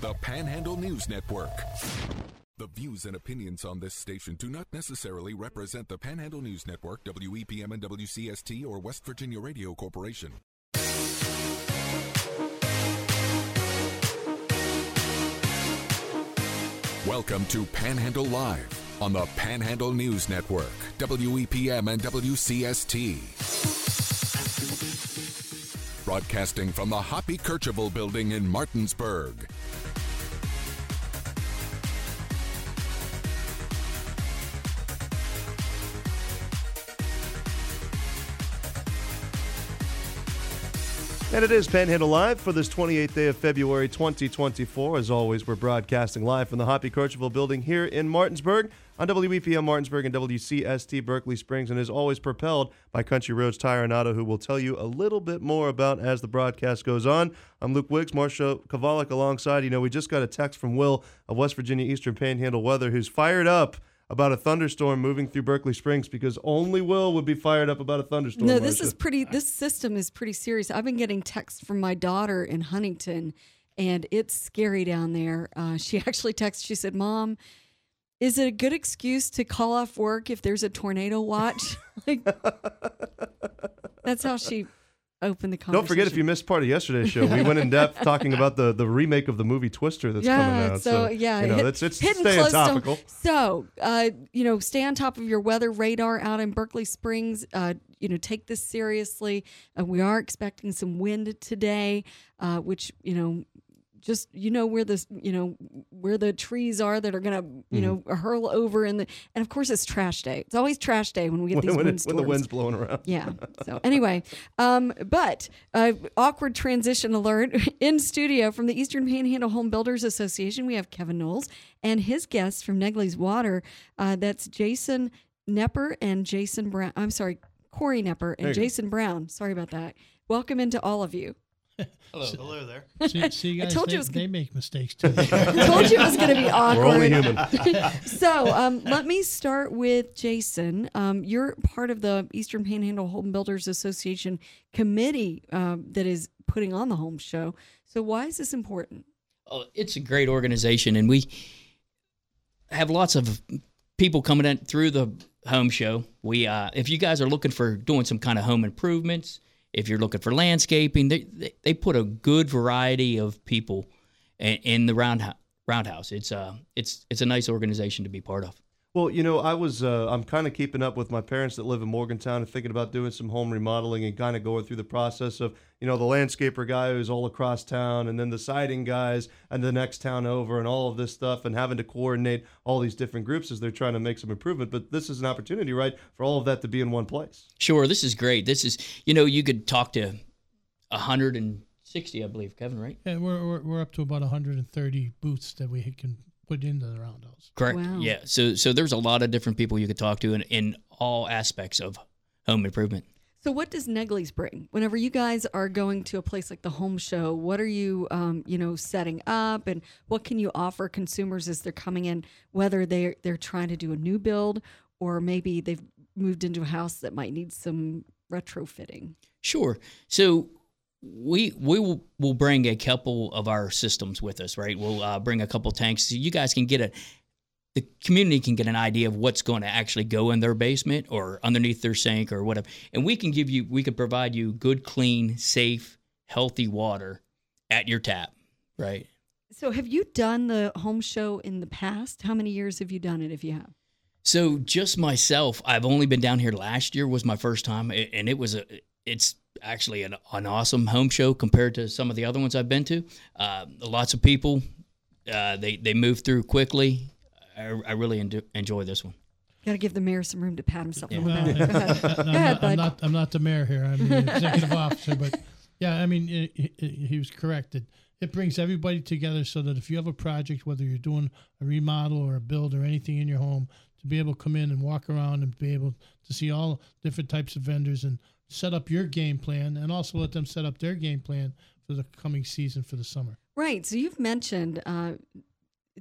the Panhandle News Network. The views and opinions on this station do not necessarily represent the Panhandle News Network, WEPM and WCST, or West Virginia Radio Corporation. Welcome to Panhandle Live on the Panhandle News Network, WEPM and WCST. Broadcasting from the Hoppy Kercheval building in Martinsburg. And it is Panhandle Live for this 28th day of February 2024. As always, we're broadcasting live from the Hoppy Kercheval building here in Martinsburg on WEPM Martinsburg and WCST Berkeley Springs, and is always propelled by Country Roads Tire and Auto, who will tell you a little bit more about as the broadcast goes on. I'm Luke Wiggs, Marcia Kovalik alongside. You know, we just got a text from Will of West Virginia Eastern Panhandle Weather, who's fired up about a thunderstorm moving through Berkeley Springs because only Will would be fired up about a thunderstorm. No, this Marcia. is pretty. This system is pretty serious. I've been getting texts from my daughter in Huntington, and it's scary down there. Uh, she actually texted. She said, "Mom, is it a good excuse to call off work if there's a tornado watch?" like, that's how she opened the conversation. Don't forget if you missed part of yesterday's show, we went in depth talking about the, the remake of the movie Twister that's coming out. so, yeah, you know, hit- it's it's staying close to- topical. so, uh, you know, stay on top of your weather radar out in Berkeley Springs. Uh, you know, take this seriously. Uh, we are expecting some wind today, uh, which you know, just you know where the you know where the trees are that are gonna you know Mm-hmm. hurl over and the and of course it's trash day. It's always trash day when we get When, these when, it- when the wind's blowing around. Yeah. So anyway, um, but uh, awkward transition alert in studio from the Eastern Panhandle Home Builders Association. We have Kevin Knowles and his guests from Negley's Water. Uh, that's Jason Knepper and Jason Brown. I'm sorry, Corey Knepper and you go. Jason Brown. Sorry about that. Welcome into all of you. Hello hello there. See, see I guys, told you they, it was they make mistakes too. I told you it was going to be awkward. We're only human. so um, let me start with Jason. Um, you're part of the Eastern Panhandle Home Builders Association committee um, that is putting on the home show. So why is this important? Oh, it's a great organization, and we have lots of people coming in through the home show. We, uh, if you guys are looking for doing some kind of home improvements, if you're looking for landscaping, they they, put a good variety of people in, in the round roundhouse. It's uh, it's it's a nice organization to be part of. Well, you know, I was uh, I'm kind of keeping up with my parents that live in Morgantown and thinking about doing some home remodeling and kind of going through the process of you know the landscaper guy who's all across town and then the siding guys and the next town over and all of this stuff and having to coordinate all these different groups as they're trying to make some improvement. But this is an opportunity, right, for all of that to be in one place. Sure, this is great. This is you know you could talk to a hundred and sixty, I believe, Kevin, right? yeah, we're, we're we're up to about 130 booths that we can put into the roundhouse. Correct. Wow. Yeah. So so there's a lot of different people you could talk to in, in all aspects of home improvement. So what does Negley's bring? Whenever you guys are going to a place like the home show, what are you, um, you know, setting up, and what can you offer consumers as they're coming in, whether they're they're trying to do a new build or maybe they've moved into a house that might need some retrofitting. Sure. So we we will will bring a couple of our systems with us, right? We'll uh, bring a couple tanks so you guys can get a the community can get an idea of what's going to actually go in their basement or underneath their sink or whatever. And we can give you we can provide you good, clean, safe, healthy water at your tap, right? So have you done the home show in the past? How many years have you done it if you have? So just myself, I've only been down here last year was my first time, and it was a it's actually an, an awesome home show compared to some of the other ones I've been to. Uh, lots of people, uh, they they move through quickly. I, I really enjo- enjoy this one. Got to give the mayor some room to pat himself on the Well, back. Go ahead. I'm, ahead, not, I'm not I'm not the mayor here. I'm the executive officer, but yeah, I mean it, it, he was correct. It, it brings everybody together so that if you have a project, whether you're doing a remodel or a build or anything in your home, to be able to come in and walk around and be able to see all different types of vendors and set up your game plan, and also let them set up their game plan for the coming season for the summer. Right. So you've mentioned uh,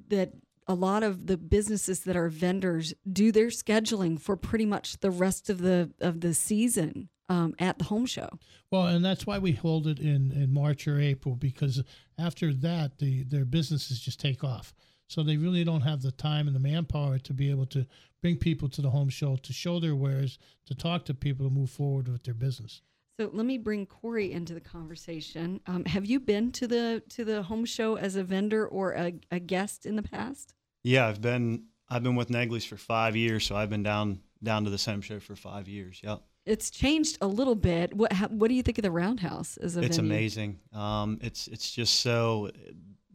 that a lot of the businesses that are vendors do their scheduling for pretty much the rest of the of the season um, at the home show. Well, and that's why we hold it in, in March or April because after that, the their businesses just take off. So they really don't have the time and the manpower to be able to bring people to the home show to show their wares, to talk to people, to move forward with their business. So let me bring Corey into the conversation. Um, have you been to the to the home show as a vendor or a, a guest in the past? Yeah, I've been I've been with Negley's for five years, so I've been down down to the same show for five years. Yep. It's changed a little bit. What how, what do you think of the Roundhouse as a It's venue? amazing. Um, it's it's just so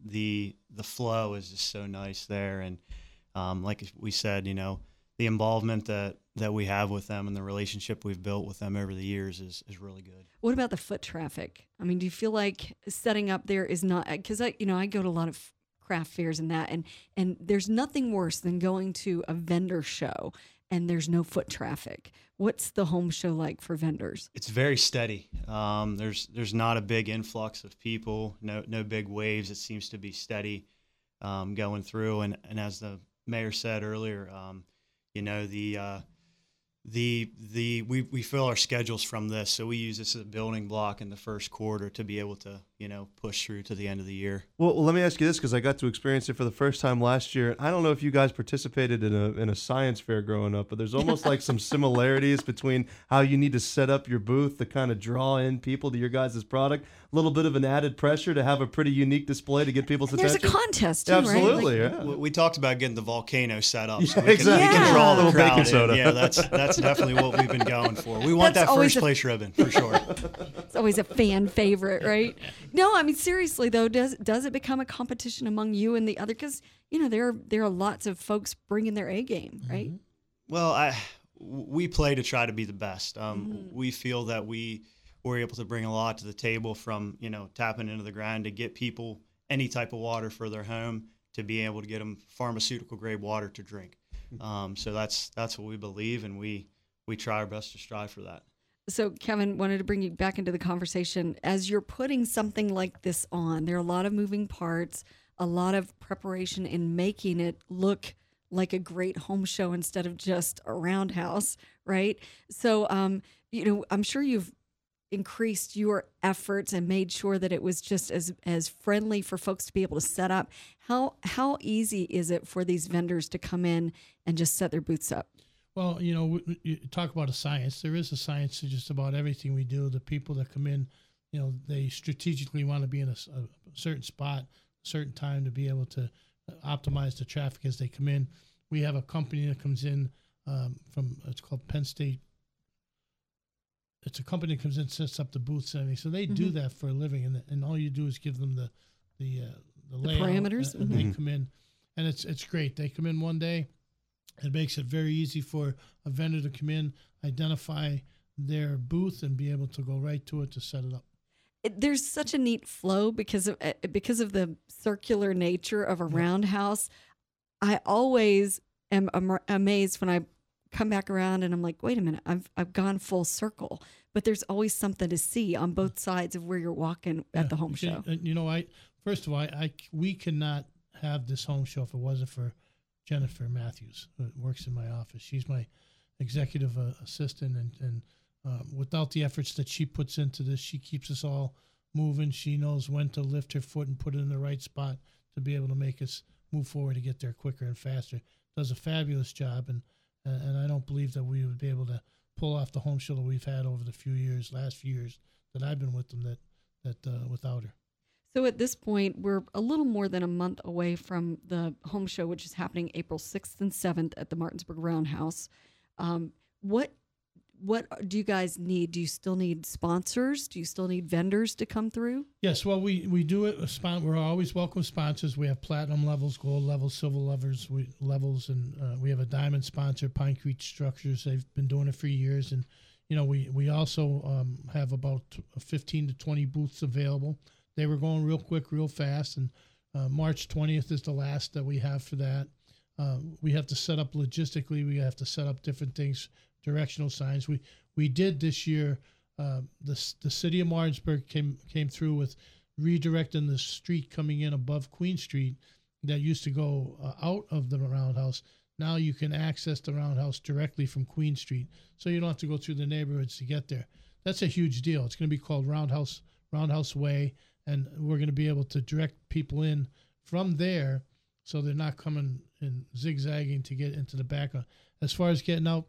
the the flow is just so nice there, and um, like we said, you know, the involvement that that we have with them and the relationship we've built with them over the years is is really good. What about the foot traffic? I mean, do you feel like setting up there is not because I, you know, I go to a lot of craft fairs and that, and and there's nothing worse than going to a vendor show and there's no foot traffic. What's the home show like for vendors? It's very steady. Um, there's there's not a big influx of people, no no big waves. It seems to be steady um, going through. And, and as the mayor said earlier, um, you know the uh, the the we, we fill our schedules from this, so we use this as a building block in the first quarter to be able to you know push through to the end of the year. Well, let me ask you this because I got to experience it for the first time last year. I don't know if you guys participated in a in a science fair growing up, but there's almost like some similarities between how you need to set up your booth to kind of draw in people to your guys' product. A little bit of an added pressure to have a pretty unique display to get people's And there's a attention. contest too, Absolutely, right? Like, yeah. We, we talked about getting the volcano set up, so Yeah, we can, exactly. we can draw Yeah. the Little baking crowd. soda. Yeah, that's that's definitely what we've been going for. We want That's that first a- place ribbon for sure. It's always a fan favorite, right? No, I mean seriously though, does does it become a competition among you and the other? Because you know there are there are lots of folks bringing their A game, right? Well, I we play to try to be the best. Um, We feel that we were able to bring a lot to the table from you know tapping into the ground to get people any type of water for their home to be able to get them pharmaceutical grade water to drink. Um, so that's that's what we believe, and we we try our best to strive for that. So Kevin wanted to bring you back into the conversation as you're putting something like this on. There are a lot of moving parts, a lot of preparation in making it look like a great home show instead of just a roundhouse, right? So, um, you know, I'm sure you've increased your efforts and made sure that it was just as as friendly for folks to be able to set up. How how easy is it for these vendors to come in and just set their booths up? Well, you know, we, talk about a science. There is a science to just about everything we do. The people that come in, you know, they strategically want to be in a certain spot, a certain time to be able to optimize the traffic as they come in. We have a company that comes in um, from it's called Penn State. It's a company that comes in, sets up the booths and everything. So they do Mhm. that for a living, and and all you do is give them the the uh, the, The parameters? and, and they come in, and it's it's great. They come in one day. It makes it very easy for a vendor to come in, identify their booth, and be able to go right to it to set it up. it, there's such a neat flow because of uh, because of the circular nature of a roundhouse. I always am- amazed when I come back around and I'm like, wait a minute, I've I've gone full circle. But there's always something to see on both sides of where you're walking at the home show. uh, You know, I first of all, I, I we cannot have this home show if it wasn't for Jennifer Matthews, who works in my office. She's my executive uh, assistant, and and um, without the efforts that she puts into this, she keeps us all moving. She knows when to lift her foot and put it in the right spot to be able to make us move forward to get there quicker and faster. Does a fabulous job, and and I don't believe that we would be able to pull off the home show that we've had over the few years, last few years that I've been with them. That that uh, without her. So at this point, we're a little more than a month away from the home show, which is happening April 6th and 7th at the Martinsburg Roundhouse. Um, what what do you guys need? Do you still need sponsors? Do you still need vendors to come through? Yes, well, we, we do it. we're always welcome sponsors. We have platinum levels, gold levels, silver levels, we, levels, and uh, we have a diamond sponsor, Pine Creek Structures. They've been doing it for years, and you know we we also um, have about 15 to 20 booths available. They were going real quick, real fast, and uh, March 20th is the last that we have for that. Uh, we have to set up logistically. We have to set up different things, directional signs. We we did this year. Uh, the the city of Martinsburg came came through with redirecting the street coming in above Queen Street that used to go uh, out of the roundhouse. Now you can access the roundhouse directly from Queen Street, so you don't have to go through the neighborhoods to get there. That's a huge deal. It's going to be called Roundhouse Roundhouse Way, and we're going to be able to direct people in from there, so they're not coming and zigzagging to get into the back. As far as getting out,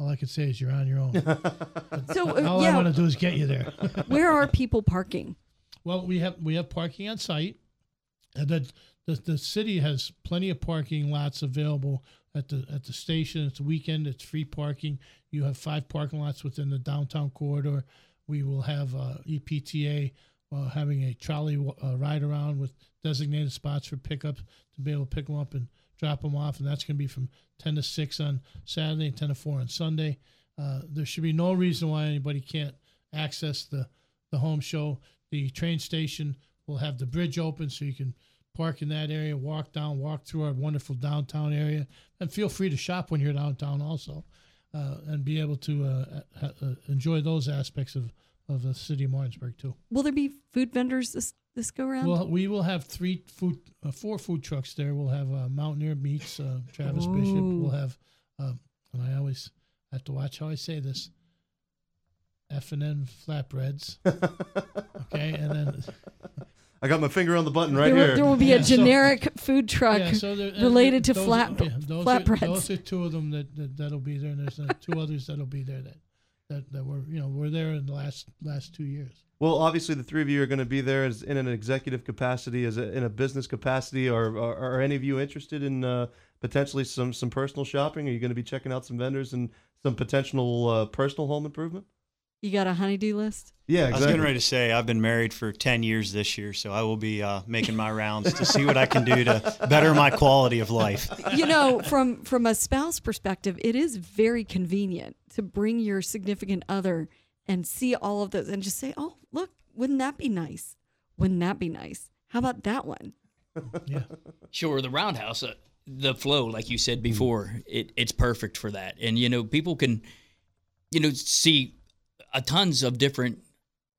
all I can say is you're on your own. So uh, all I want to do is get you there. where are people parking? Well, we have we have parking on site, and the, the the city has plenty of parking lots available at the at the station. It's a weekend. It's free parking. You have five parking lots within the downtown corridor. We will have uh, EPTA uh, having a trolley uh, ride around with designated spots for pickup to be able to pick them up and drop them off, and that's going to be from 10 to 6 on Saturday and 10 to 4 on Sunday. Uh, there should be no reason why anybody can't access the the home show. The train station will have the bridge open so you can park in that area, walk down, walk through our wonderful downtown area, and feel free to shop when you're downtown also, uh, and be able to uh, ha- uh, enjoy those aspects of, of the city of Martinsburg too. Will there be food vendors this go around? Well, we will have three food, uh, four food trucks there. We'll have uh, Mountaineer Meats, uh, Travis Bishop. We'll have, um, and I always have to watch how I say this. F and N flatbreads. okay, and then I got my finger on the button right there, will, here. there will be Yeah, a so- generic food truck yeah, so there, and related to flat are, yeah, those flatbreads. Are, those are two of them that, that that'll be there, and there's uh, two others that'll be there that, that that were you know were there in the last last two years. Well, obviously, the three of you are going to be there as in an executive capacity, as a, in a business capacity. Or, are are any of you interested in uh, potentially some some personal shopping? Are you going to be checking out some vendors and some potential uh, personal home improvement? You got a honeydew list? Yeah, I was getting ready to say I've been married for ten years this year, so I will be uh, making my rounds to see what I can do to better my quality of life. you know, from from a spouse perspective, it is very convenient to bring your significant other and see all of those and just say, "Oh, look, wouldn't that be nice? Wouldn't that be nice? How about that one?" Yeah, Sure, the roundhouse, uh, the flow, like you said before, it, it's perfect for that. And you know, people can, you know, see a tons of different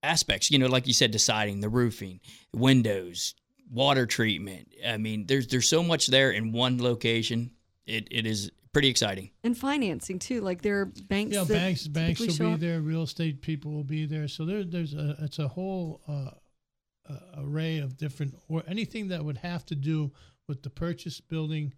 aspects. You know, like you said, deciding the roofing, windows, water treatment. I mean, there's there's so much there in one location. It it is pretty exciting. And financing too. Like there are banks. yeah. that Banks banks will be up. there. Real estate people will be there. So there there's a it's a whole uh, uh, array of different or anything that would have to do with the purchase building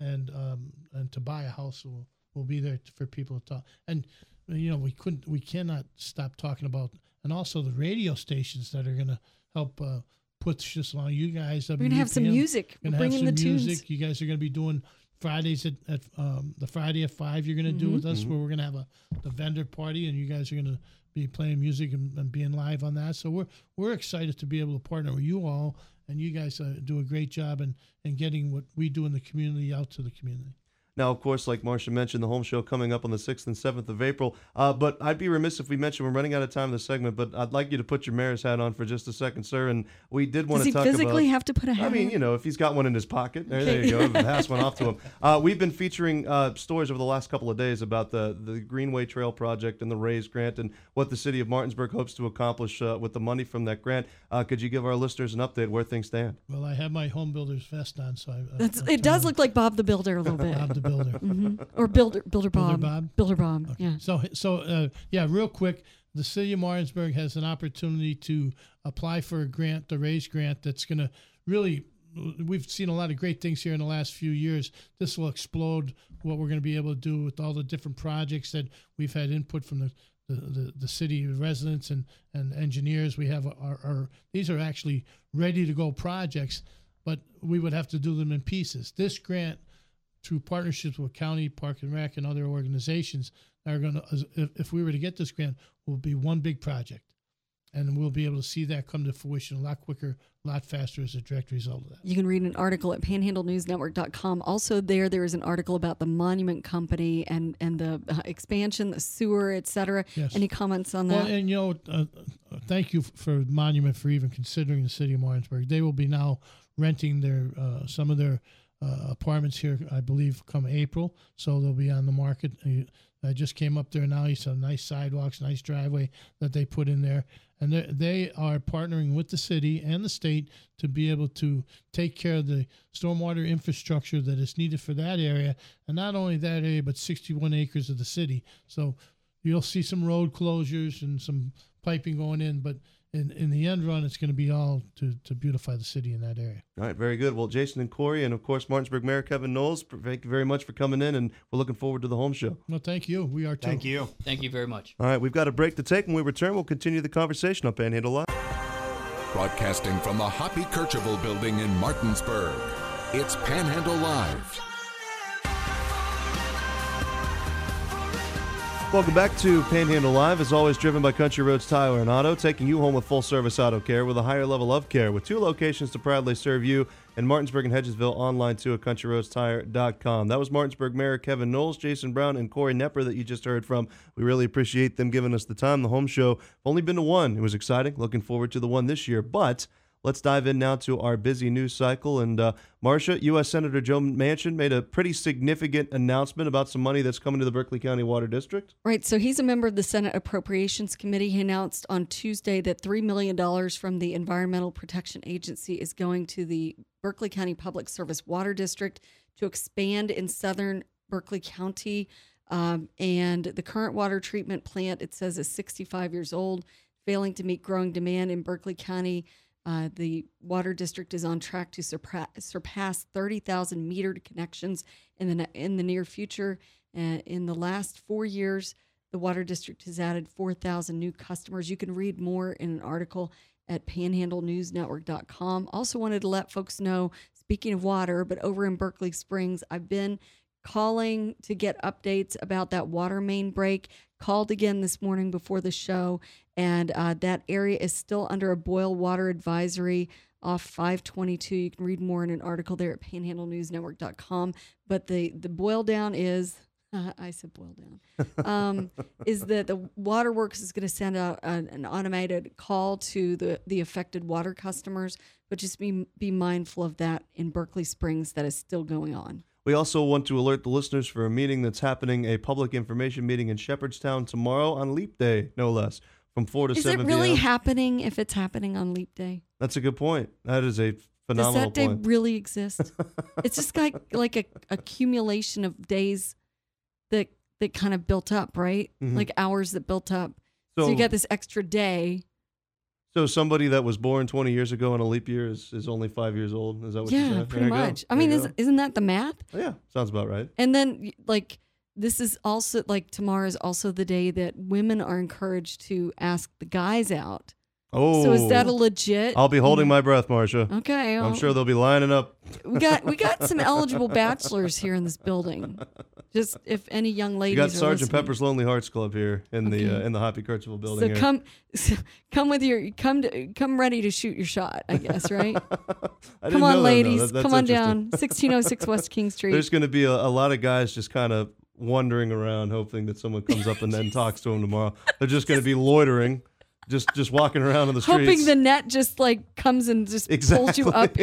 and um, and to buy a house will will be there for people to talk. And you know we couldn't we cannot stop talking about and also the radio stations that are going to help uh, push this along. You guys, We're gonna have some music. We're We're gonna have bringing some the tunes. music. You guys are going to be doing Fridays at, at um, the Friday at five. You're going to do with us where we're going to have a the vendor party, and you guys are going to be playing music and, and being live on that. So we're we're excited to be able to partner with you all, and you guys uh, do a great job in, in getting what we do in the community out to the community. Now, of course, like Marcia mentioned, the home show coming up on the 6th and 7th of April. Uh, but I'd be remiss if we mentioned we're running out of time in the segment, but I'd like you to put your mayor's hat on for just a second, sir. And we did want Does to he talk physically about. have to put a hat? I mean, you know, if he's got one in his pocket, there, there you go. Pass one off to him. Uh, we've been featuring uh, stories over the last couple of days about the, the Greenway Trail project and the Raise grant and what the city of Martinsburg hopes to accomplish uh, with the money from that grant. Uh, could you give our listeners an update where things stand? Well, I have my home builder's vest on, so I, I- That's, it does look like Bob the Builder a little bit, Bob the builder. Mhm. or Builder Builder Builder Bob. Bob? Builder Bob. Yeah. So, so uh, yeah, real quick, the city of Martinsburg has an opportunity to apply for a grant, the Raise grant, that's going to really. We've seen a lot of great things here in the last few years. This will explode what we're going to be able to do with all the different projects that we've had input from the the, the, the city residents and, and engineers. We have our, our these are actually ready to go projects, but we would have to do them in pieces. This grant through partnerships with county park and rec and other organizations that are going to if, if we were to get this grant will be one big project and we'll be able to see that come to fruition a lot quicker a lot faster as a direct result of that You can read an article at panhandlenewsnetwork.com. Also, there there is an article about the Monument Company and and the uh, expansion, the sewer, et cetera. Yes. Any comments on that? well and you know uh, uh, thank you for monument for even considering the city of martinsburg they will be now renting their uh, some of their uh, apartments here, I believe, come April. So they'll be on the market. Uh, I just came up there now. You saw nice sidewalks, nice driveway that they put in there. And they- they are partnering with the city and the state to be able to take care of the stormwater infrastructure that is needed for that area. And not only that area, but 61 acres of the city. So you'll see some road closures and some piping going in, but in, in the end run, it's going to be all to, to beautify the city in that area. All right, very good. Well, Jason and Corey, and of course Martinsburg Mayor Kevin Knowles, thank you very much for coming in, and we're looking forward to the home show. Well, thank you. We are too. Thank you. Thank you very much. All right, we've got a break to take. When we return, we'll continue the conversation on Panhandle Live. Broadcasting from the Hoppy Kercheval building in Martinsburg. It's Panhandle Live. Welcome back to Panhandle Live, as always, driven by Country Roads Tire and Auto, taking you home with full service auto care with a higher level of care, with two locations to proudly serve you in Martinsburg and Hedgesville, online too at countryroadstire.com. That was Martinsburg Mayor Kevin Knowles, Jason Brown, and Corey Knepper that you just heard from. We really appreciate them giving us the time. The home show, only been to one. It was exciting. Looking forward to the one this year, but. Let's dive in now to our busy news cycle. And uh, Marcia, U.S. Senator Joe Manchin made a pretty significant announcement about some money that's coming to the Berkeley County Water District. Right. So he's a member of the Senate Appropriations Committee. He announced on Tuesday that $3 million from the Environmental Protection Agency is going to the Berkeley County Public Service Water District to expand in southern Berkeley County. Um, and the current water treatment plant, it says, is 65 years old, failing to meet growing demand in Berkeley County. Uh, the water district is on track to surpass, surpass 30,000 metered connections in the in the near future. Uh, in the last four years, the water district has added 4,000 new customers. You can read more in an article at panhandlenewsnetwork.com. Also, wanted to let folks know, speaking of water, but over in Berkeley Springs, I've been calling to get updates about that water main break. Called again this morning before the show, and uh, that area is still under a boil water advisory off 522. You can read more in an article there at panhandlenewsnetwork.com. But the the boil down is uh, I said boil down um, is that the waterworks is going to send out an, an automated call to the the affected water customers. But just be be mindful of that in Berkeley Springs that is still going on. We also want to alert the listeners for a meeting that's happening, a public information meeting in Shepherdstown tomorrow on Leap Day, no less, from 4 to Is 7 it really p.m. happening if it's happening on Leap Day? That's a good point. That is a phenomenal Does that day point. really exist? it's just like like a accumulation of days that that kind of built up, right? Mhm. Like hours that built up. So, So- you get this extra day. So somebody that was born 20 years ago in a leap year is, is only five years old. Is that what you're yeah, saying? pretty There you go. much. I mean, is, isn't that the math? Oh, yeah, sounds about right. And then like this is also like tomorrow is also the day that women are encouraged to ask the guys out. Oh, So is that a legit? I'll be holding my breath, Marcia. Okay, I'm sure they'll be lining up. we got we got some eligible bachelors here in this building. Just if any young ladies You got Sergeant listening. Pepper's Lonely Hearts Club here in the uh, in the Hoppy Kercheval building. So here. come, come with your come to come ready to shoot your shot. I guess right. I come on, ladies. That- come on down. Sixteen oh six West King Street. There's going to be a, a lot of guys just kind of wandering around, hoping that someone comes up and then talks to them tomorrow. They're just going to be loitering, just just walking around in the streets. Hoping the net just like comes and just pulls you up.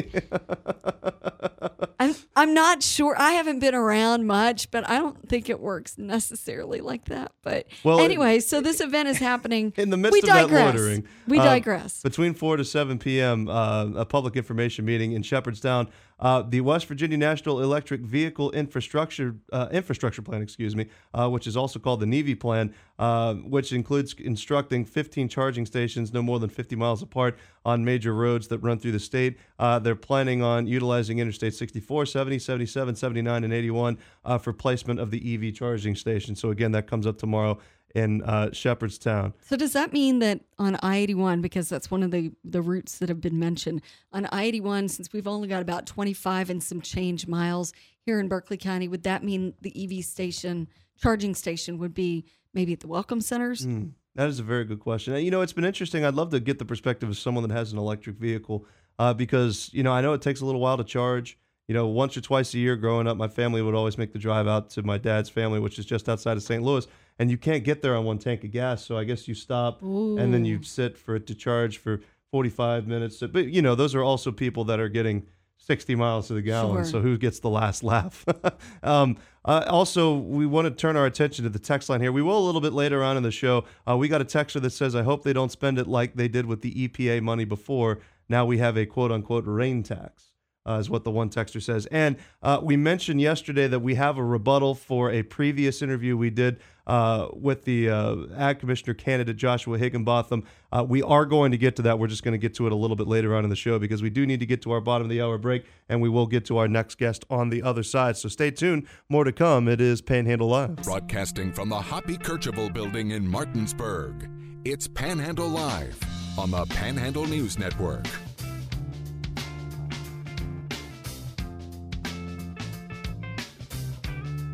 I'm I'm not sure. I haven't been around much, but I don't think it works necessarily like that. But Well, anyway, so this event is happening. in the midst we of that digress. loitering. We uh, digress. Between 4 to 7 p.m., uh, a public information meeting in Shepherdstown. Uh, the West Virginia National Electric Vehicle Infrastructure uh, Infrastructure Plan, excuse me, uh, which is also called the NEVI Plan, uh, which includes instructing 15 charging stations no more than 50 miles apart on major roads that run through the state. Uh, they're planning on utilizing Interstate 64, 70, 77, 79, and 81 uh, for placement of the EV charging station. So again, that comes up tomorrow in uh, Shepherdstown. So does that mean that on I-81, because that's one of the, the routes that have been mentioned, on I-81, since we've only got about 25 and some change miles here in Berkeley County, would that mean the EV station, charging station would be maybe at the welcome centers? Mm, that is a very good question. You know, it's been interesting. I'd love to get the perspective of someone that has an electric vehicle uh, because, you know, I know it takes a little while to charge. You know, once or twice a year growing up, my family would always make the drive out to my dad's family, which is just outside of St. Louis. And you can't get there on one tank of gas. So I guess you stop and then you sit for it to charge for 45 minutes. But, you know, those are also people that are getting 60 miles to the gallon. Sure. So who gets the last laugh? um, uh, also, we want to turn our attention to the text line here. We will a little bit later on in the show. Uh, we got a texter that says, I hope they don't spend it like they did with the EPA money before. Now we have a quote unquote rain tax. Uh, is what the one texter says. And uh, we mentioned yesterday that we have a rebuttal for a previous interview we did uh, with the uh, Ag Commissioner candidate Joshua Higginbotham. Uh, we are going to get to that. We're just going to get to it a little bit later on in the show because we do need to get to our bottom of the hour break and we will get to our next guest on the other side. So stay tuned. More to come. It is Panhandle Live. Broadcasting from the Hoppy Kercheval building in Martinsburg, it's Panhandle Live on the Panhandle News Network.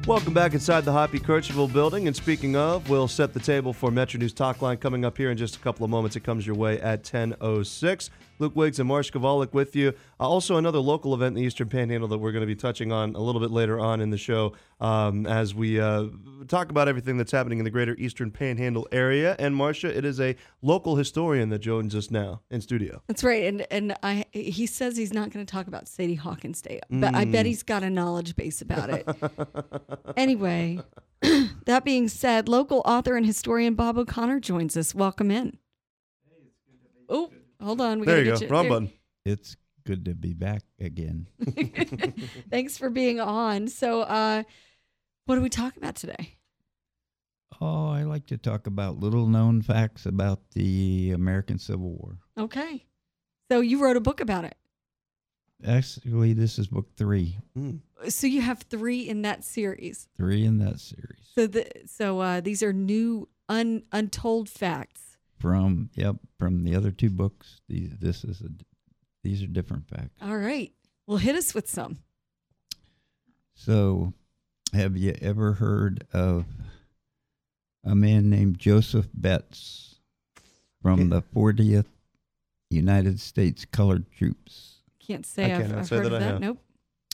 Welcome back inside the Hoppy Kercheval building. And speaking of, we'll set the table for Metro News Talk Line coming up here in just a couple of moments. It comes your way at 10.06. Luke Wiggs and Marsh Kovalik with you. Uh, also, another local event in the Eastern Panhandle that we're going to be touching on a little bit later on in the show um, as we uh, talk about everything that's happening in the greater Eastern Panhandle area. And Marcia, it is a local historian that joins us now in studio. That's right, and and I he says he's not going to talk about Sadie Hawkins Day, but I bet he's got a knowledge base about it. anyway, that being said, local author and historian Bob O'Connor joins us. Welcome in. Oh, hold on. We There gotta you go. get Wrong button. It's good to be back again. Thanks for being on. So, uh, what are we talking about today? Oh, I like to talk about little known facts about the American Civil War. Okay. So you wrote a book about it. Actually, this is book three, Mm. So you have three in that series. three in that series. So the so uh, these are new un, untold facts. From yep, from the other two books, these this is a these are different facts. All right. Well, hit us with some. So, have you ever heard of a man named Joseph Betts from the 40th United States Colored Troops? Can't say I I've, cannot I've say heard that of I that. have. Nope.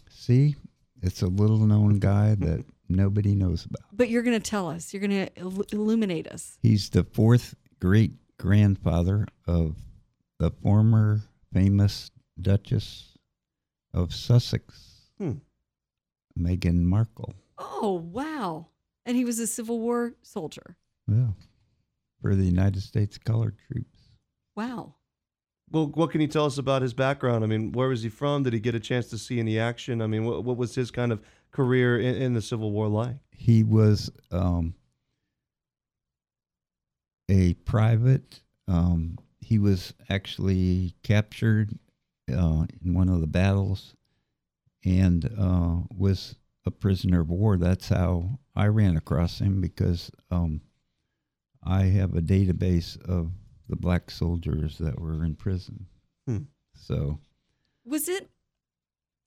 See, it's a little known guy that nobody knows about. But you're going to tell us. You're going to il- illuminate us. He's the fourth great grandfather of the former famous Duchess of Sussex, Hmm. Meghan Markle. Oh wow! And he was a Civil War soldier. Yeah. For the United States Colored Troops. Wow. Well, what can you tell us about his background? I mean, where was he from? Did he get a chance to see any action? I mean, what, what was his kind of career in, in the Civil War like? He was um, a private. Um, he was actually captured uh, in one of the battles and uh, was a prisoner of war. That's how I ran across him because um, I have a database of the black soldiers that were in prison. Hmm. So Was it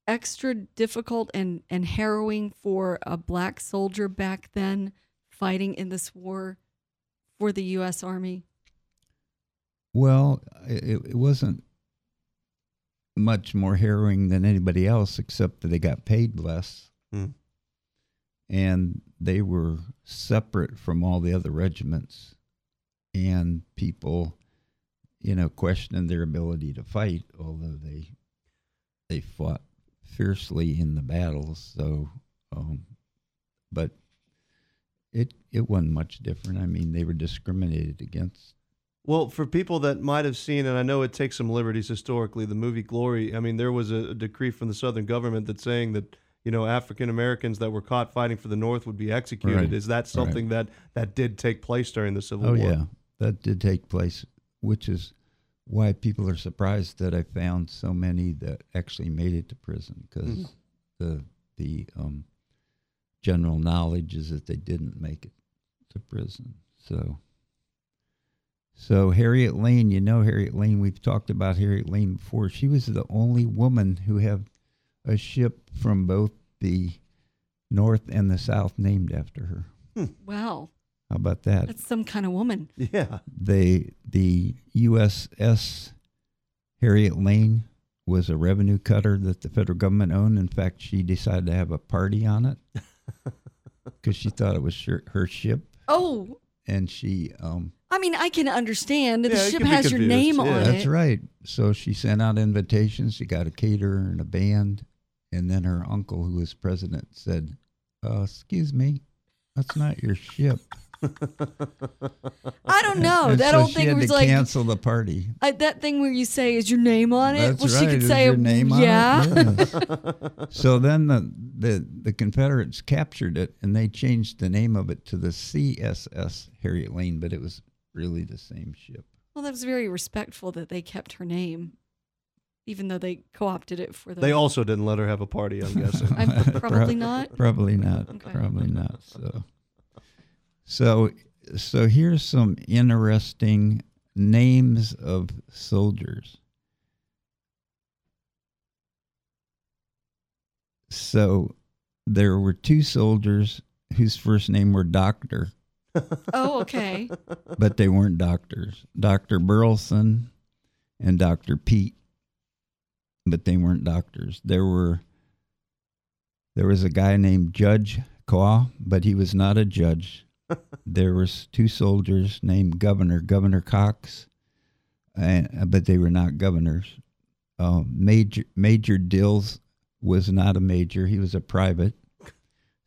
extra difficult and and harrowing for a black soldier back then fighting in this war for the U.S. Army? Well, it, it wasn't much more harrowing than anybody else, except that they got paid less. Hmm. And they were separate from all the other regiments. And people, you know, questioned their ability to fight, although they they fought fiercely in the battles. So, um, but it wasn't much different. I mean, they were discriminated against. Well, for people that might have seen, and I know it takes some liberties historically, the movie Glory, I mean, there was a, decree from the Southern government that's saying that, you know, African Americans that were caught fighting for the North would be executed. Right. Is that something that, that did take place during the Civil Oh War? yeah, that did take place, which is why people are surprised that I found so many that actually made it to prison because Mhm. the the um, general knowledge is that they didn't make it to prison. So, so Harriet Lane, you know Harriet Lane. We've talked about Harriet Lane before. She was the only woman who had a ship from both the North and the South named after her. Hmm. Wow, How about that? that's some kind of woman. Yeah. they the USS Harriet Lane was a revenue cutter that the federal government owned. In fact, she decided to have a party on it because she thought it was her, her ship, Oh, and she um, I mean, I can understand. Yeah, the it ship has your name yeah. on That's it. That's right. So she sent out invitations. She got a caterer and a band. And then her uncle, who was president, said, uh, Excuse me, that's not your ship. I don't know. And that so old she thing had was to like cancel the party. I, that thing where you say, "Is your name on it?" That's well, right. she could Is say, your name on it? "Yeah." So then the, the the Confederates captured it and they changed the name of it to the CSS Harriet Lane, but it was really the same ship. Well, that was very respectful that they kept her name, even though they co-opted it for the. They also didn't let her have a party, I'm guessing. I'm probably not. Probably not. Okay. Probably not. So, so, so here's some interesting names of soldiers. So, there were two soldiers whose first name were Doctor, Oh, okay. but they weren't doctors. Doctor Burleson and Doctor Pete, but they weren't doctors. There were there was a guy named Judge Qua, but he was not a judge. There was two soldiers named Governor Governor Cox, and, but they were not governors. Uh, Major Major Dills was not a major; he was a private.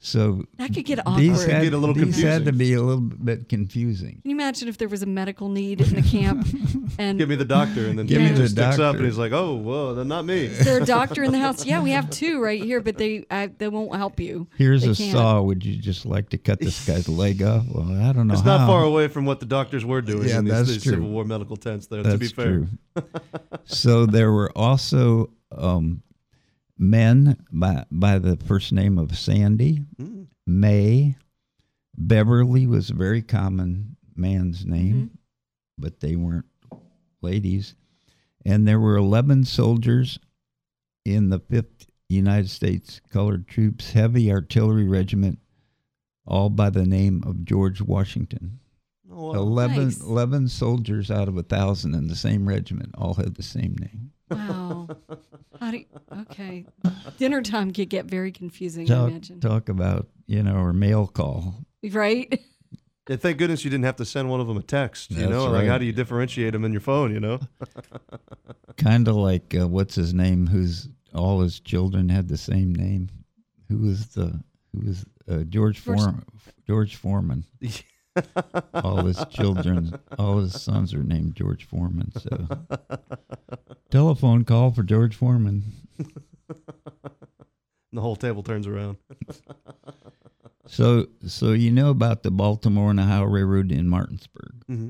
So That could get these awkward. had, Get a little these had to be a little bit confusing. Can you imagine if there was a medical need in the camp and Give me the doctor, and then Give me the just sticks up, doctor. and he's like, "Oh, whoa, they're not me." is there a doctor in the house? Yeah, we have two right here, but they I, they won't help you. Here's They a can't. saw. Would you just like to cut this guy's leg off? Well, I don't know. It's not far away from what the doctors were doing Yeah, in these, that's these true. Civil War medical tents. There, That's to be fair, true. so there were also um, men by by the first name of Sandy, Mm. May, Beverly was a very common man's name, Mm-hmm. but they weren't ladies. And there were eleven soldiers in the Fifth United States Colored Troops Heavy Artillery Regiment, all by the name of George Washington. Oh, wow. 11, Nice. 11 soldiers out of a thousand in the same regiment all had the same name. Wow. How do you, okay. Dinner time could get very confusing, I imagine. talk about, you know, or mail call. Right? Yeah, thank goodness you didn't have to send one of them a text. You That's know, like how do you differentiate them in your phone? You know, Kind of like, uh, what's his name, whose all his children had the same name? Who was the, who was uh, George, George- Foreman? George Foreman. All his children, all his sons are named George Foreman. So, telephone call for George Foreman. the whole table turns around. So, so you know about the Baltimore and Ohio Railroad in Martinsburg. hmm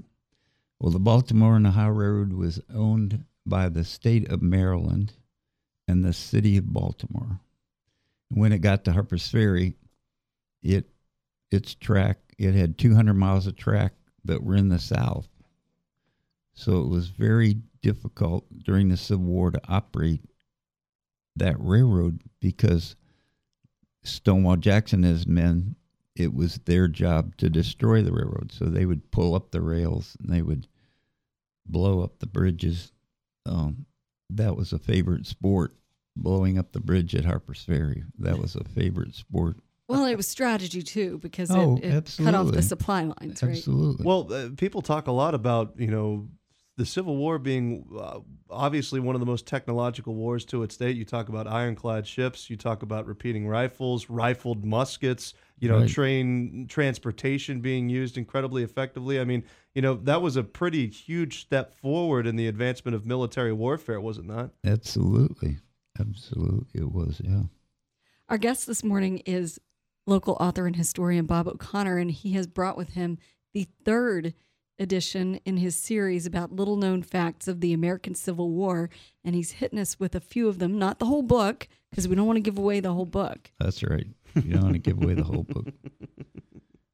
Well, the Baltimore and Ohio Railroad was owned by the state of Maryland and the city of Baltimore. When it got to Harper's Ferry, it its track it had 200 miles of track that were in the south. So it was very difficult during the Civil War to operate that railroad because Stonewall Jackson and his men, it was their job to destroy the railroad. So they would pull up the rails and they would blow up the bridges. Um, that was a favorite sport, blowing up the bridge at Harper's Ferry. That was a favorite sport. Well, it was strategy too because it, Oh, it cut off the supply lines, right? Absolutely. Well, uh, people talk a lot about you know the Civil War being uh, obviously one of the most technological wars to its date. You talk about ironclad ships, you talk about repeating rifles, rifled muskets, you know, Right. train transportation being used incredibly effectively. I mean, you know, that was a pretty huge step forward in the advancement of military warfare, was it not? Absolutely. Absolutely. It was, yeah. Our guest this morning is local author and historian Bob O'Connor, and he has brought with him the third edition in his series about little known facts of the American Civil War. And he's hitting us with a few of them, not the whole book, because we don't want to give away the whole book. That's right. You don't want to give away the whole book.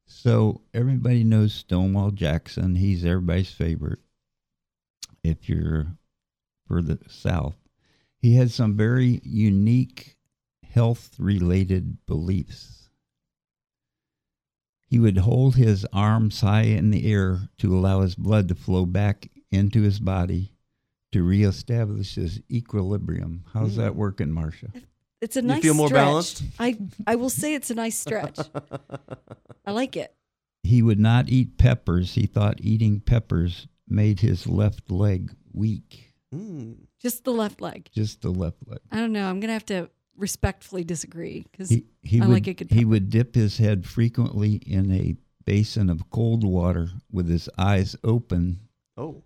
So everybody knows Stonewall Jackson. He's everybody's favorite. If you're for the South, he had some very unique health-related beliefs. He would hold his arms high in the air to allow his blood to flow back into his body to reestablish his equilibrium. How's that working, Marcia? It's a nice. You feel more stretch. balanced? I, I will say it's a nice stretch. I like it. he would not eat peppers. He thought eating peppers made his left leg weak. Hmm. Just the left leg. Just the left leg. I don't know. I'm gonna have to respectfully disagree because He, he I would like a good he would dip his head frequently in a basin of cold water with his eyes open Oh.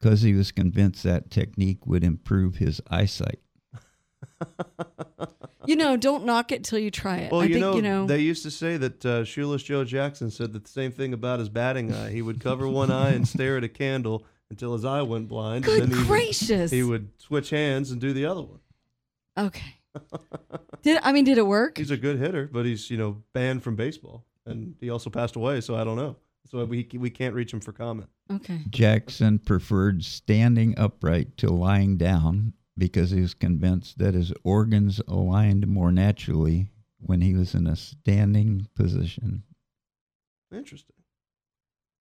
because he was convinced that technique would improve his eyesight. you know, don't knock it till you try it. Well, I you, think know, you know. they used to say that uh, Shoeless Joe Jackson said that the same thing about his batting eye. He would cover one eye and stare at a candle until his eye went blind. Good and then he gracious. Would, he would switch hands and do the other one. okay. Did I mean did it work? He's a good hitter, but he's you know banned from baseball, and he also passed away. So I don't know. So we we can't reach him for comment. Okay. Jackson preferred standing upright to lying down because he was convinced that his organs aligned more naturally when he was in a standing position. Interesting.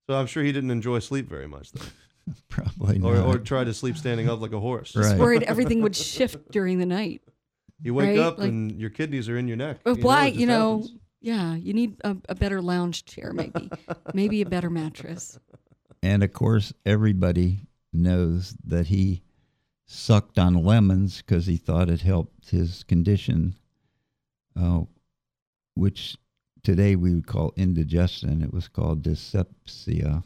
So I'm sure he didn't enjoy sleep very much, though, Probably or not. or try to sleep standing up like a horse. Right. Worried everything would shift during the night. You wake Right, up like- and your kidneys are in your neck. But You why? it just You know, happens. yeah, you need a, a better lounge chair, maybe, maybe a better mattress. And of course, everybody knows that he sucked on lemons because he thought it helped his condition, uh, which today we would call indigestion. It was called dyspepsia,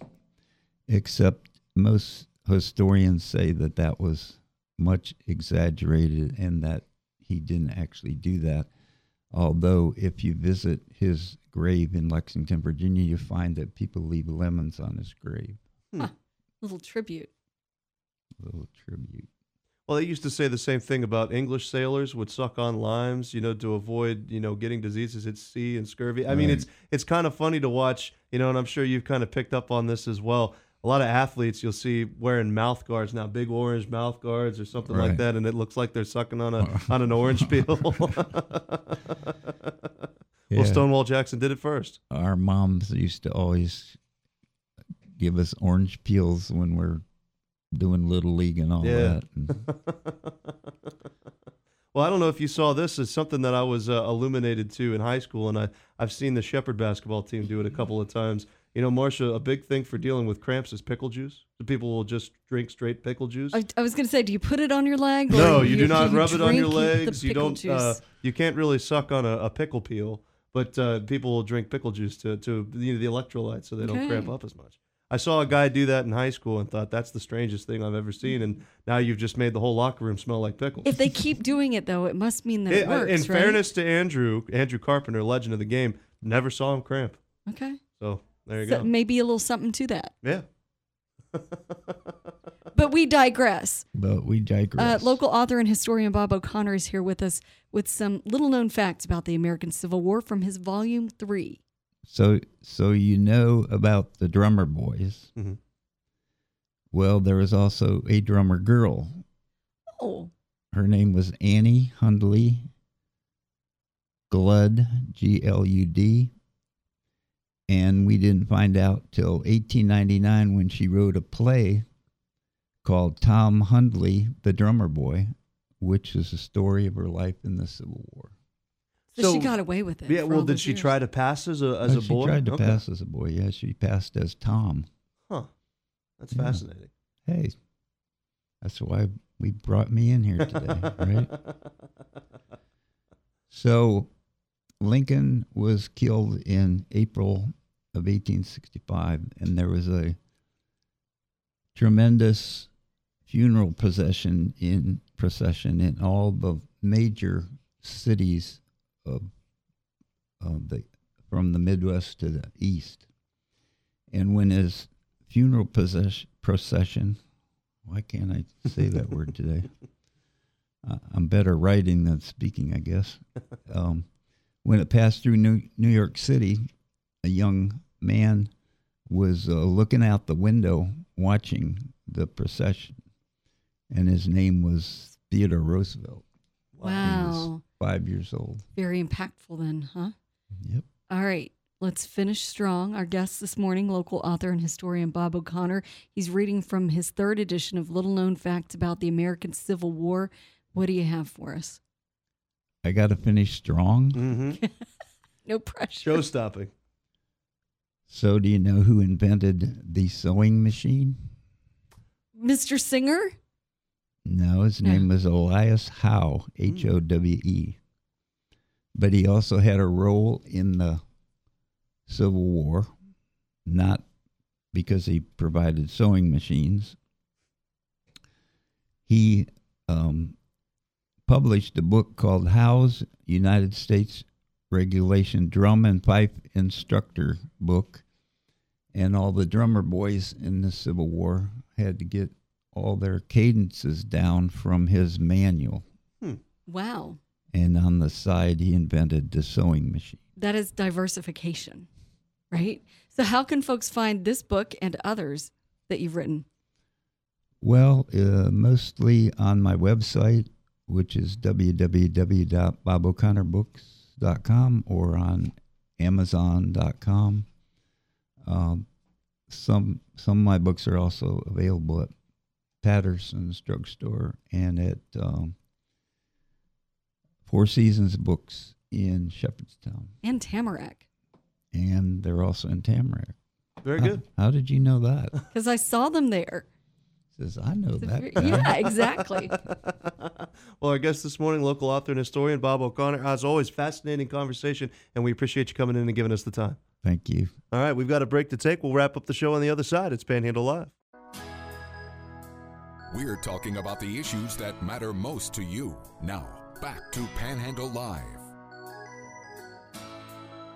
except most historians say that that was much exaggerated and that he didn't actually do that. Although, if you visit his grave in Lexington, Virginia, you find that people leave lemons on his grave. Hmm. Little tribute. little tribute. Well, they used to say the same thing about English sailors would suck on limes, you know, to avoid, you know, getting diseases at sea and scurvy. I mean, it's it's kind of funny to watch, you know, and I'm sure you've kind of picked up on this as well. A lot of athletes you'll see wearing mouth guards now, big orange mouth guards or something like that, and it looks like they're sucking on a on an orange peel. Yeah. Well, Stonewall Jackson did it first. Our moms used to always give us orange peels when we're doing little league and all Yeah. that. And I don't know if you saw this. It's something that I was uh, illuminated to in high school, and I, I've seen the Shepherd basketball team do it a couple of times. You know, Marcia, a big thing for dealing with cramps is pickle juice. So people will just drink straight pickle juice. I, I was going to say, do you put it on your leg? no, you do not you rub it on your legs. You don't. Uh, you can't really suck on a, a pickle peel, but uh, people will drink pickle juice to to you know, the electrolytes so they don't cramp up as much. I saw a guy do that in high school and thought that's the strangest thing I've ever seen. And now you've just made the whole locker room smell like pickles. If they keep doing it, though, it must mean that it, In- works. in right? fairness to Andrew, Andrew Carpenter, legend of the game, never saw him cramp. okay, So there you so go. maybe a little something to that. Yeah. But we digress. but we Uh, digress. local author and historian Bob O'Connor is here with us with some little known facts about the American Civil War from his volume three. So, so you know about the drummer boys. Mhm. Well, there was also a drummer girl. Oh, Her name was Annie Hundley Glud, G L U D. And we didn't find out till 1899 when she wrote a play called Tom Hundley, the Drummer Boy, which is the story of her life in the Civil War. So, So- she got away with it. Yeah. Well, did she years. try to pass as a as Oh, a boy? she boy? tried to Okay. pass as a boy. Yeah, she passed as Tom. Huh. That's Yeah. fascinating. Hey, that's why we brought me in here today, right? So Lincoln was killed in April of 1865, and there was a tremendous funeral procession in procession in all the major cities of, of the from the Midwest to the east. And when his funeral process, procession, why can't I say that word today? Uh, I'm better writing than speaking, I guess. Um, when it passed through New, New York City, a young man was uh, looking out the window watching the procession, and his name was Theodore Roosevelt. He was Wow, five years old. very impactful then, huh? Yep. All right, let's finish strong. Our guest this morning, local author and historian Bob O'Connor. He's reading from his third edition of Little Known Facts About the American Civil War. What do you have for us? I got to finish strong. Mm-hmm. No pressure. Show stopping. So, do you know who invented the sewing machine? Mr. Singer? No, his name was Elias Howe, H O W E. But he also had a role in the Civil War, not because he provided sewing machines. He um, published a book called Howe's United States Regulation Drum and Fife Instructor Book. And all the drummer boys in the Civil War had to get all their cadences down from his manual. Wow. And on the side, he invented the sewing machine. That is diversification, right? So, how can folks find this book and others that you've written? Well, uh, mostly on my website, which is www.boboconnorbooks.com or on amazon.com. Um, some some of my books are also available at Patterson's drugstore and at um, Four Seasons Books in Shepherdstown, And Tamarack. and they're also in Tamarack. Very How- good. How, did you know that? Because I saw them there. Says I know It's that. very- guy." yeah, exactly. well, our guest this morning, local author and historian Bob O'Connor. As always, fascinating conversation, and we appreciate you coming in and giving us the time. Thank you. All right, we've got a break to take. We'll wrap up the show on the other side. It's Panhandle Live. We're talking about the issues that matter most to you. Now, back to Panhandle Live.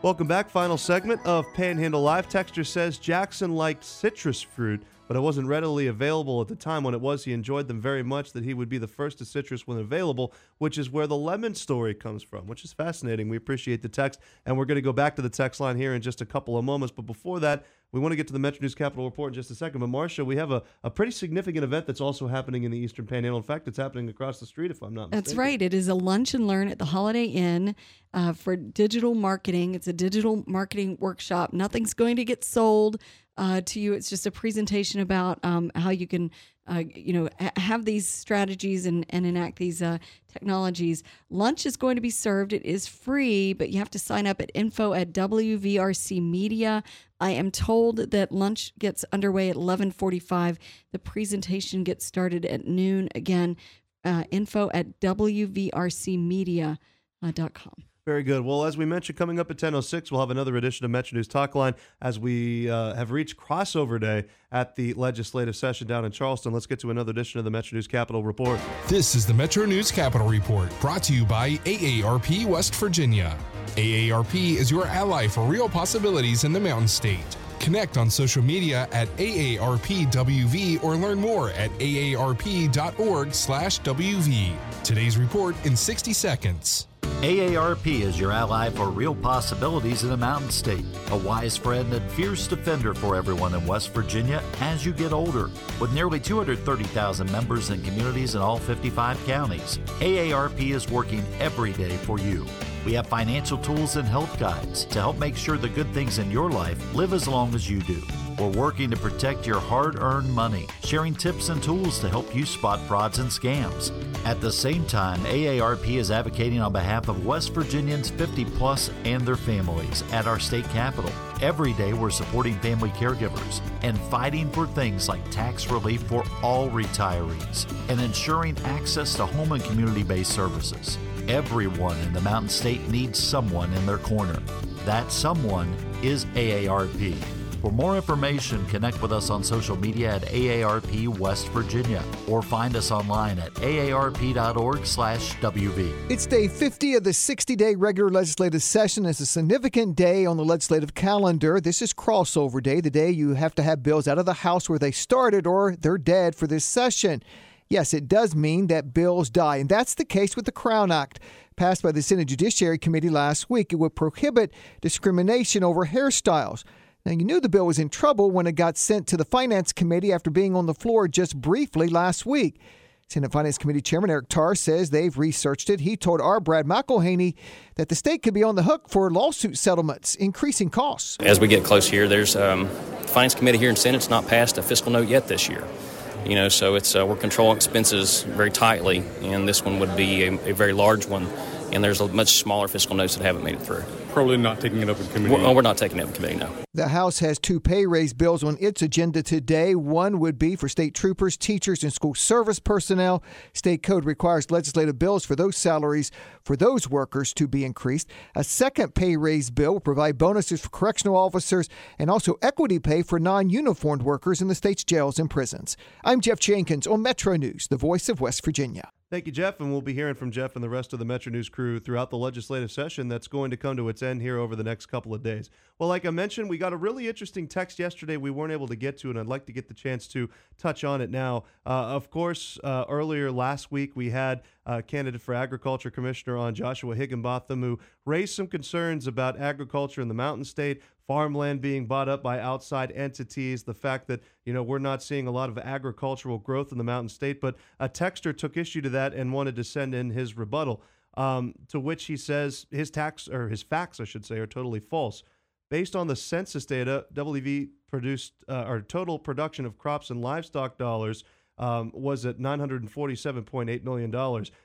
Welcome back. Final segment of Panhandle Live. Texture says Jackson liked citrus fruit, but it wasn't readily available at the time. When it was, he enjoyed them very much. That he would be the first to citrus when available, which is where the lemon story comes from, which is fascinating. We appreciate the text, and we're going to go back to the text line here in just a couple of moments. But before that, we want to get to the Metro News Capital Report in just a second. But Marcia, we have a, a pretty significant event that's also happening in the Eastern Panhandle. In fact, it's happening across the street, if I'm not mistaken. That's right. It is a lunch and learn at the Holiday Inn uh, for digital marketing. It's a digital marketing workshop. Nothing's going to get sold uh, to you. It's just a presentation about um, how you can, uh, you know, ha- have these strategies and, and enact these uh, technologies. Lunch is going to be served. It is free, but you have to sign up at info at WVRC Media. I am told that lunch gets underway at 11:45. The presentation gets started at noon. Again, uh, info at wvrcmedia.com. Very good. Well, as we mentioned, coming up at 10.06, we'll have another edition of Metro News Talk Line as we uh, have reached crossover day at the legislative session down in Charleston. Let's get to another edition of the Metro News Capital Report. This is the Metro News Capital Report, brought to you by AARP West Virginia. AARP is your ally for real possibilities in the Mountain State. Connect on social media at AARPWV or learn more at aarp.org/wv. Today's report in 60 seconds. AARP is your ally for real possibilities in the Mountain State, a wise friend and fierce defender for everyone in West Virginia as you get older. With nearly 230,000 members and communities in all 55 counties, AARP is working every day for you. We have financial tools and health guides to help make sure the good things in your life live as long as you do. We're working to protect your hard earned money, sharing tips and tools to help you spot frauds and scams. At the same time, AARP is advocating on behalf of West Virginians 50 plus and their families at our state capitol. Every day, we're supporting family caregivers and fighting for things like tax relief for all retirees and ensuring access to home and community based services. Everyone in the Mountain State needs someone in their corner. That someone is AARP. For more information, connect with us on social media at AARP West Virginia or find us online at aarp.org/wv. It's day 50 of the 60 day regular legislative session. It's a significant day on the legislative calendar. This is crossover day, the day you have to have bills out of the House where they started or they're dead for this session. Yes, it does mean that bills die, and that's the case with the Crown Act, passed by the Senate Judiciary Committee last week. It would prohibit discrimination over hairstyles. Now, you knew the bill was in trouble when it got sent to the Finance Committee after being on the floor just briefly last week. Senate Finance Committee Chairman Eric Tarr says they've researched it. He told our Brad McElhinny that the state could be on the hook for lawsuit settlements, increasing costs. As we get close here, there's um, Finance Committee here in Senate's not passed a fiscal note yet this year. You know, so it's uh, we're controlling expenses very tightly, and this one would be a, a very large one. And there's a much smaller fiscal notes that haven't made it through. Probably not taking it up in committee. We're, oh, we're not taking it up in committee, no. The House has two pay raise bills on its agenda today. One would be for state troopers, teachers, and school service personnel. State code requires legislative bills for those salaries for those workers to be increased. A second pay raise bill will provide bonuses for correctional officers and also equity pay for non uniformed workers in the state's jails and prisons. I'm Jeff Jenkins on Metro News, the voice of West Virginia. Thank you, Jeff. And we'll be hearing from Jeff and the rest of the Metro News crew throughout the legislative session that's going to come to its end here over the next couple of days. Well, like I mentioned, we got a really interesting text yesterday we weren't able to get to, and I'd like to get the chance to touch on it now. Uh, of course, uh, earlier last week, we had a candidate for agriculture commissioner on Joshua Higginbotham, who raised some concerns about agriculture in the Mountain State, farmland being bought up by outside entities, the fact that you know we're not seeing a lot of agricultural growth in the Mountain State. But a texter took issue to that and wanted to send in his rebuttal, um, to which he says his tax or his facts, I should say, are totally false. Based on the census data, WV produced uh, our total production of crops and livestock dollars um, was at $947.8 million.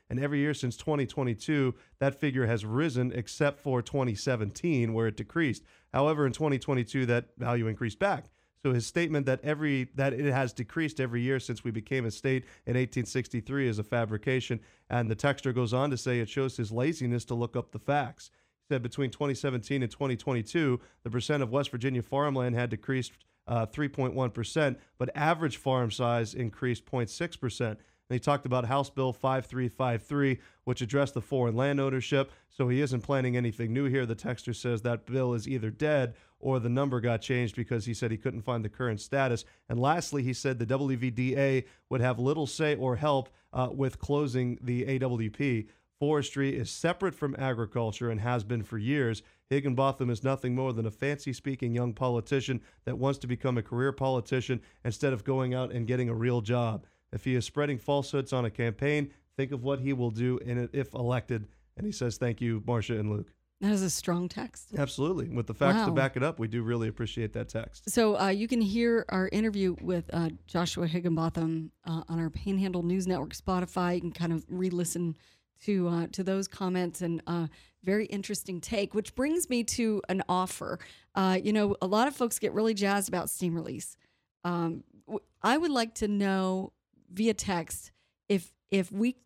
And every year since 2022, that figure has risen except for 2017, where it decreased. However, in 2022, that value increased back. So his statement that every that it has decreased every year since we became a state in 1863 is a fabrication. And the texter goes on to say it shows his laziness to look up the facts. He said between 2017 and 2022, the percent of West Virginia farmland had decreased uh, 3.1%, but average farm size increased 0.6%. And he talked about House Bill 5353, which addressed the foreign land ownership. So he isn't planning anything new here. The texter says that bill is either dead or the number got changed because he said he couldn't find the current status. And lastly, he said the WVDA would have little say or help uh, with closing the AWP. Forestry is separate from agriculture and has been for years. Higginbotham is nothing more than a fancy speaking young politician that wants to become a career politician instead of going out and getting a real job. If he is spreading falsehoods on a campaign, think of what he will do in it if elected. And he says, Thank you, Marcia and Luke. That is a strong text. Absolutely. With the facts Wow. to back it up, we do really appreciate that text. So uh, you can hear our interview with uh, Joshua Higginbotham uh, on our Panhandle News Network Spotify. You can kind of re-listen to uh, to those comments and uh, very interesting take. Which brings me to an offer. Uh, you know, a lot of folks get really jazzed about steam release. Um, w- I would like to know via text if if we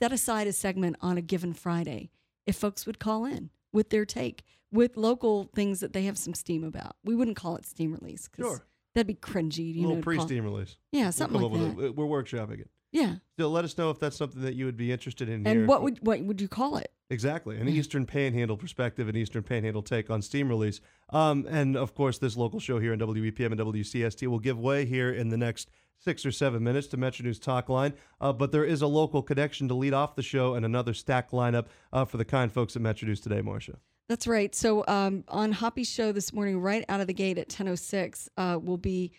set aside a segment on a given Friday, if folks would call in with their take with local things that they have some steam about. We wouldn't call it steam release 'cause Sure. that'd be cringy. You a little know, to pre call- steam release. Yeah, We'll something like up with that. We're workshopping it. Yeah. So let us know if that's something that you would be interested in here. And what would what would you call it? Exactly. An Eastern Panhandle perspective, an Eastern Panhandle take on steam release. Um, and of course, this local show here on WEPM and WCST will give way here in the next six or seven minutes to Metro News Talk Line. Uh, but there is a local connection to lead off the show and another stack lineup uh, for the kind folks at Metro News today, Marcia. That's right. So um, on Hoppy's show this morning, right out of the gate at 10:06, uh, will be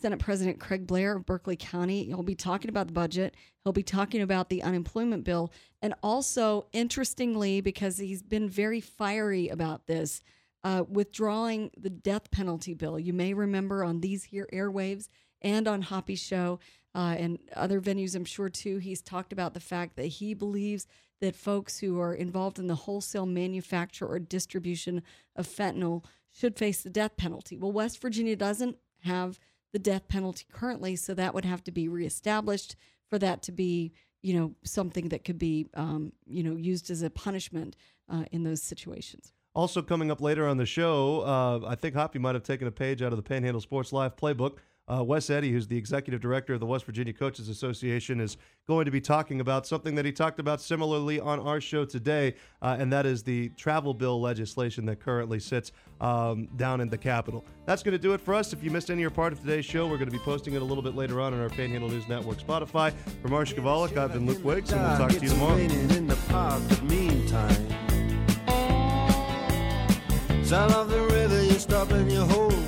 Senate President Craig Blair of Berkeley County. He'll be talking about the budget. He'll be talking about the unemployment bill, and also, interestingly, because he's been very fiery about this, uh, withdrawing the death penalty bill. You may remember on these here airwaves and on Hoppy's show uh, and other venues, I'm sure too, he's talked about the fact that he believes that folks who are involved in the wholesale manufacture or distribution of fentanyl should face the death penalty. Well, West Virginia doesn't have the death penalty currently, so that would have to be reestablished for that to be, you know, something that could be, um, you know, used as a punishment uh, in those situations. Also coming up later on the show, uh, I think Hoppy might have taken a page out of the Panhandle Sports Live playbook. Uh, Wes Eddy, who's the executive director of the West Virginia Coaches Association, is going to be talking about something that he talked about similarly on our show today, uh, and that is the travel bill legislation that currently sits um, down in the Capitol. That's going to do it for us. If you missed any or part of today's show, we're going to be posting it a little bit later on on our Panhandle News Network Spotify. For Marsh Kovalik, I've been Luke Wiggs, and we'll talk to you tomorrow. Sound of the river, you